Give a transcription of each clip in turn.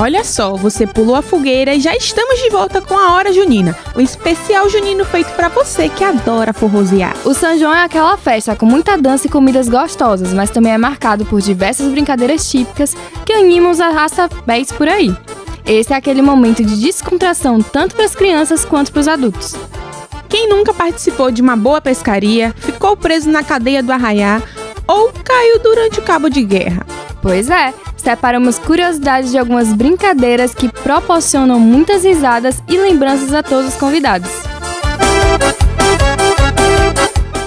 Olha só, você pulou a fogueira e já estamos de volta com a Hora Junina, o especial junino feito para você que adora forrosear. O São João é aquela festa com muita dança e comidas gostosas, mas também é marcado por diversas brincadeiras típicas que animam os arrasta-pés por aí. Esse é aquele momento de descontração tanto para as crianças quanto para os adultos. Quem nunca participou de uma boa pescaria, ficou preso na cadeia do arraiá ou caiu durante o cabo de guerra? Pois é, separamos curiosidades de algumas brincadeiras que proporcionam muitas risadas e lembranças a todos os convidados.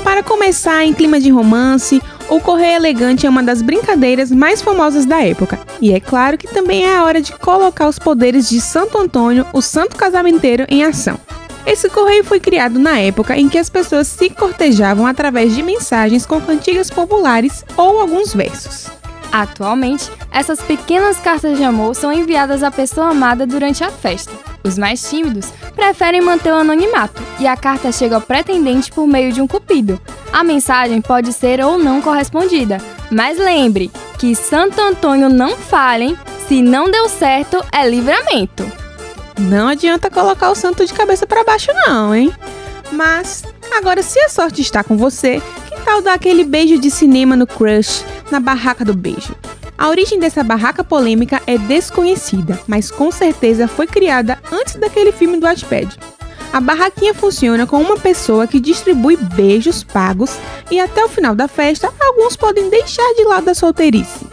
Para começar em clima de romance, o correio elegante é uma das brincadeiras mais famosas da época. E é claro que também é a hora de colocar os poderes de Santo Antônio, o santo casamenteiro, em ação. Esse correio foi criado na época em que as pessoas se cortejavam através de mensagens com cantigas populares ou alguns versos. Atualmente, essas pequenas cartas de amor são enviadas à pessoa amada durante a festa. Os mais tímidos preferem manter o anonimato e a carta chega ao pretendente por meio de um cupido. A mensagem pode ser ou não correspondida, mas lembre que Santo Antônio não falem, se não deu certo é livramento. Não adianta colocar o santo de cabeça para baixo não, hein? Mas agora se a sorte está com você, que tal dar aquele beijo de cinema no crush? Na Barraca do Beijo. A origem dessa barraca polêmica é desconhecida, mas com certeza foi criada antes daquele filme do Wattpad. A barraquinha funciona com uma pessoa que distribui beijos pagos e até o final da festa alguns podem deixar de lado a solteirice.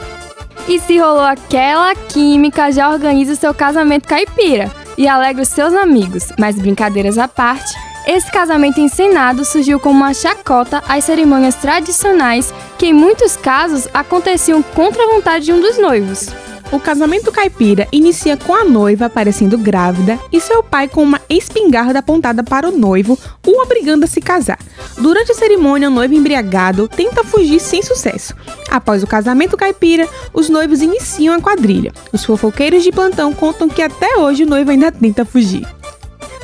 E se rolou aquela química, já organiza seu casamento caipira e alegra os seus amigos. Mas brincadeiras à parte, esse casamento encenado surgiu como uma chacota às cerimônias tradicionais que, em muitos casos, aconteciam contra a vontade de um dos noivos. O casamento caipira inicia com a noiva aparecendo grávida e seu pai com uma espingarda apontada para o noivo, o obrigando a se casar. Durante a cerimônia, o noivo embriagado tenta fugir sem sucesso. Após o casamento caipira, os noivos iniciam a quadrilha. Os fofoqueiros de plantão contam que até hoje o noivo ainda tenta fugir.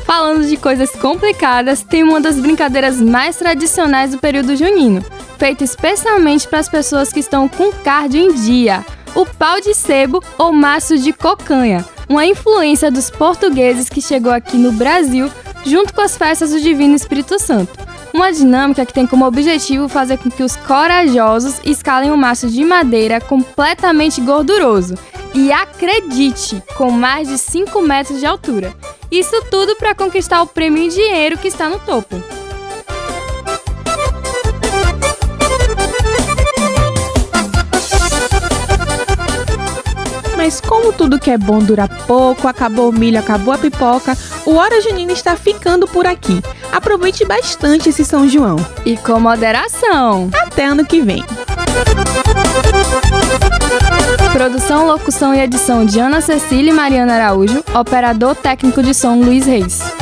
Falando de coisas complicadas, tem uma das brincadeiras mais tradicionais do período junino, feita especialmente para as pessoas que estão com cardio em dia: o pau de sebo ou maço de cocanha, uma influência dos portugueses que chegou aqui no Brasil junto com as festas do Divino Espírito Santo. Uma dinâmica que tem como objetivo fazer com que os corajosos escalem um maço de madeira completamente gorduroso e acredite, com mais de 5 metros de altura. Isso tudo para conquistar o prêmio em dinheiro que está no topo. Mas como tudo que é bom dura pouco, acabou o milho, acabou a pipoca, o Hora Junina está ficando por aqui. Aproveite bastante esse São João. E com moderação. Até ano que vem. Produção, locução e edição de Ana Cecília e Mariana Araújo. Operador técnico de som Luiz Reis.